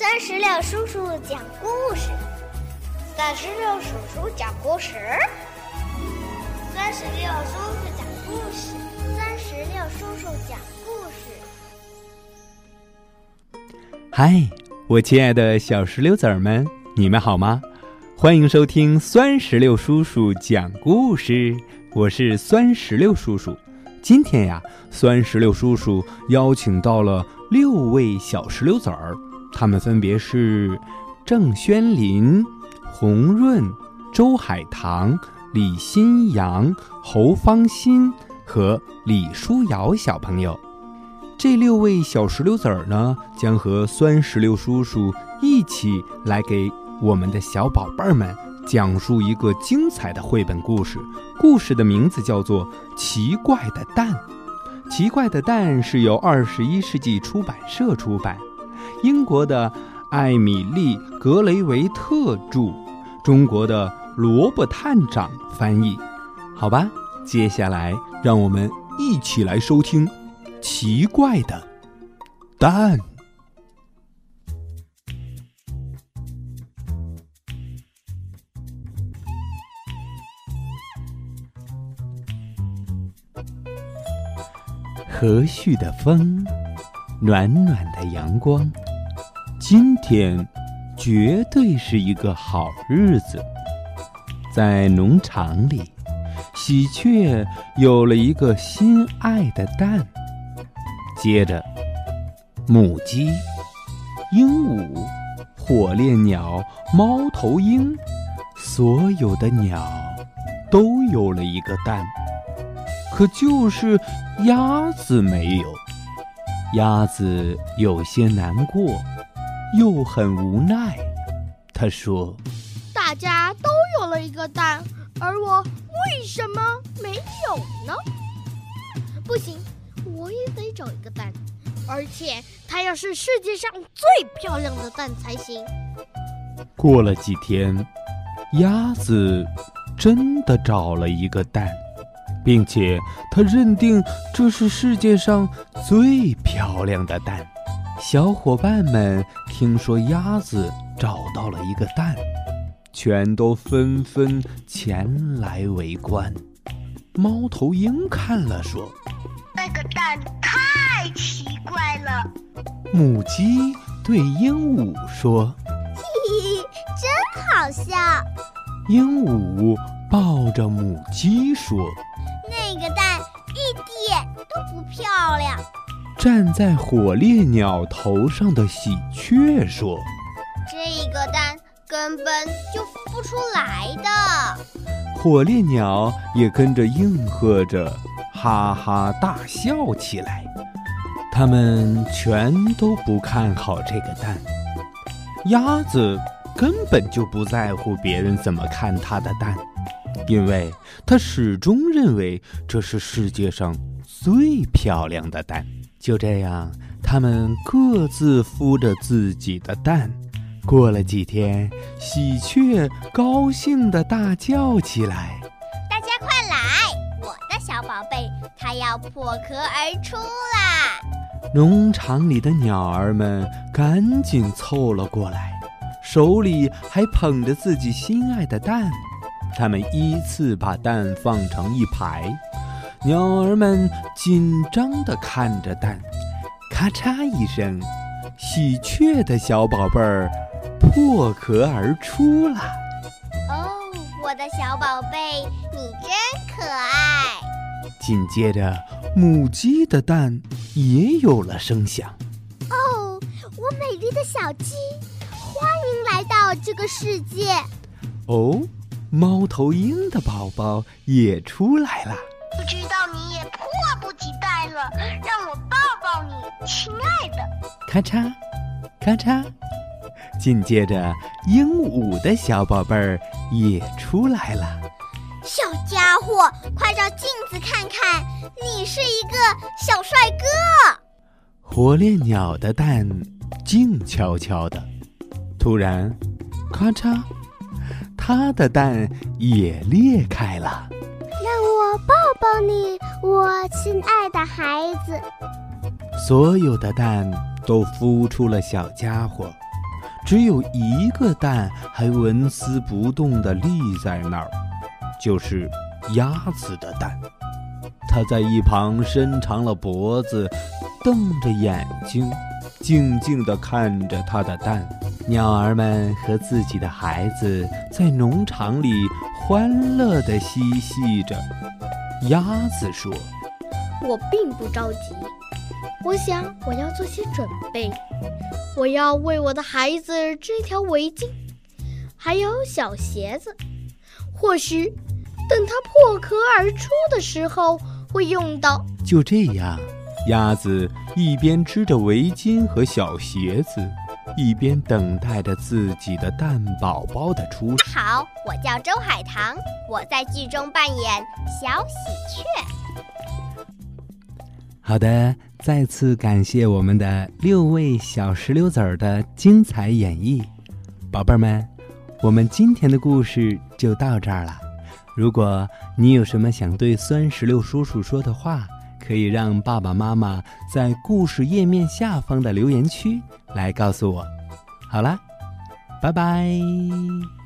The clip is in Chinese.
三十六叔叔讲故事，三十六叔叔讲故事，三十六叔叔讲故事，三十六叔叔讲故事。嗨，我亲爱的小石榴籽儿们，你们好吗？欢迎收听酸石榴叔叔讲故事，我是酸石榴叔叔。今天呀，酸石榴叔叔邀请到了六位小石榴籽儿。他们分别是郑轩林、洪润、周海棠、李新阳、侯芳欣和李书瑶小朋友。这六位小石榴籽儿呢，将和酸石榴叔叔一起来给我们的小宝贝儿们讲述一个精彩的绘本故事。故事的名字叫做《奇怪的蛋》。《奇怪的蛋》是由二十一世纪出版社出版。英国的艾米丽·格雷维特著，中国的萝卜探长翻译。好吧，接下来让我们一起来收听《奇怪的蛋》。和煦的风，暖暖的阳光。今天绝对是一个好日子。在农场里，喜鹊有了一个心爱的蛋。接着，母鸡、鹦鹉、火烈鸟、猫头鹰，所有的鸟都有了一个蛋。可就是鸭子没有。鸭子有些难过。又很无奈，他说：“大家都有了一个蛋，而我为什么没有呢？不行，我也得找一个蛋，而且它要是世界上最漂亮的蛋才行。”过了几天，鸭子真的找了一个蛋，并且他认定这是世界上最漂亮的蛋。小伙伴们听说鸭子找到了一个蛋，全都纷纷前来围观。猫头鹰看了说：“那个蛋太奇怪了。”母鸡对鹦鹉说：“嘿嘿，真好笑。”鹦鹉抱着母鸡说：“那个蛋一点都不漂亮。”站在火烈鸟头上的喜鹊说：“这个蛋根本就孵不出来的。”火烈鸟也跟着应和着，哈哈大笑起来。他们全都不看好这个蛋。鸭子根本就不在乎别人怎么看它的蛋，因为它始终认为这是世界上最漂亮的蛋。就这样，他们各自孵着自己的蛋。过了几天，喜鹊高兴地大叫起来：“大家快来，我的小宝贝，它要破壳而出啦！”农场里的鸟儿们赶紧凑了过来，手里还捧着自己心爱的蛋。它们依次把蛋放成一排。鸟儿们紧张地看着蛋，咔嚓一声，喜鹊的小宝贝儿破壳而出了。哦，我的小宝贝，你真可爱！紧接着，母鸡的蛋也有了声响。哦，我美丽的小鸡，欢迎来到这个世界。哦，猫头鹰的宝宝也出来了。不知道你也迫不及待了，让我抱抱你，亲爱的。咔嚓，咔嚓，紧接着，鹦鹉的小宝贝儿也出来了。小家伙，快照镜子看看，你是一个小帅哥。火烈鸟的蛋静悄悄的，突然，咔嚓，它的蛋也裂开了。我抱抱你，我亲爱的孩子。所有的蛋都孵出了小家伙，只有一个蛋还纹丝不动地立在那儿，就是鸭子的蛋。它在一旁伸长了脖子，瞪着眼睛，静静地看着它的蛋。鸟儿们和自己的孩子在农场里欢乐地嬉戏着。鸭子说：“我并不着急，我想我要做些准备。我要为我的孩子织一条围巾，还有小鞋子。或许等它破壳而出的时候会用到。”就这样，鸭子一边织着围巾和小鞋子。一边等待着自己的蛋宝宝的出生。好，我叫周海棠，我在剧中扮演小喜鹊。好的，再次感谢我们的六位小石榴籽儿的精彩演绎，宝贝儿们，我们今天的故事就到这儿了。如果你有什么想对酸石榴叔叔说的话，可以让爸爸妈妈在故事页面下方的留言区来告诉我。好啦，拜拜。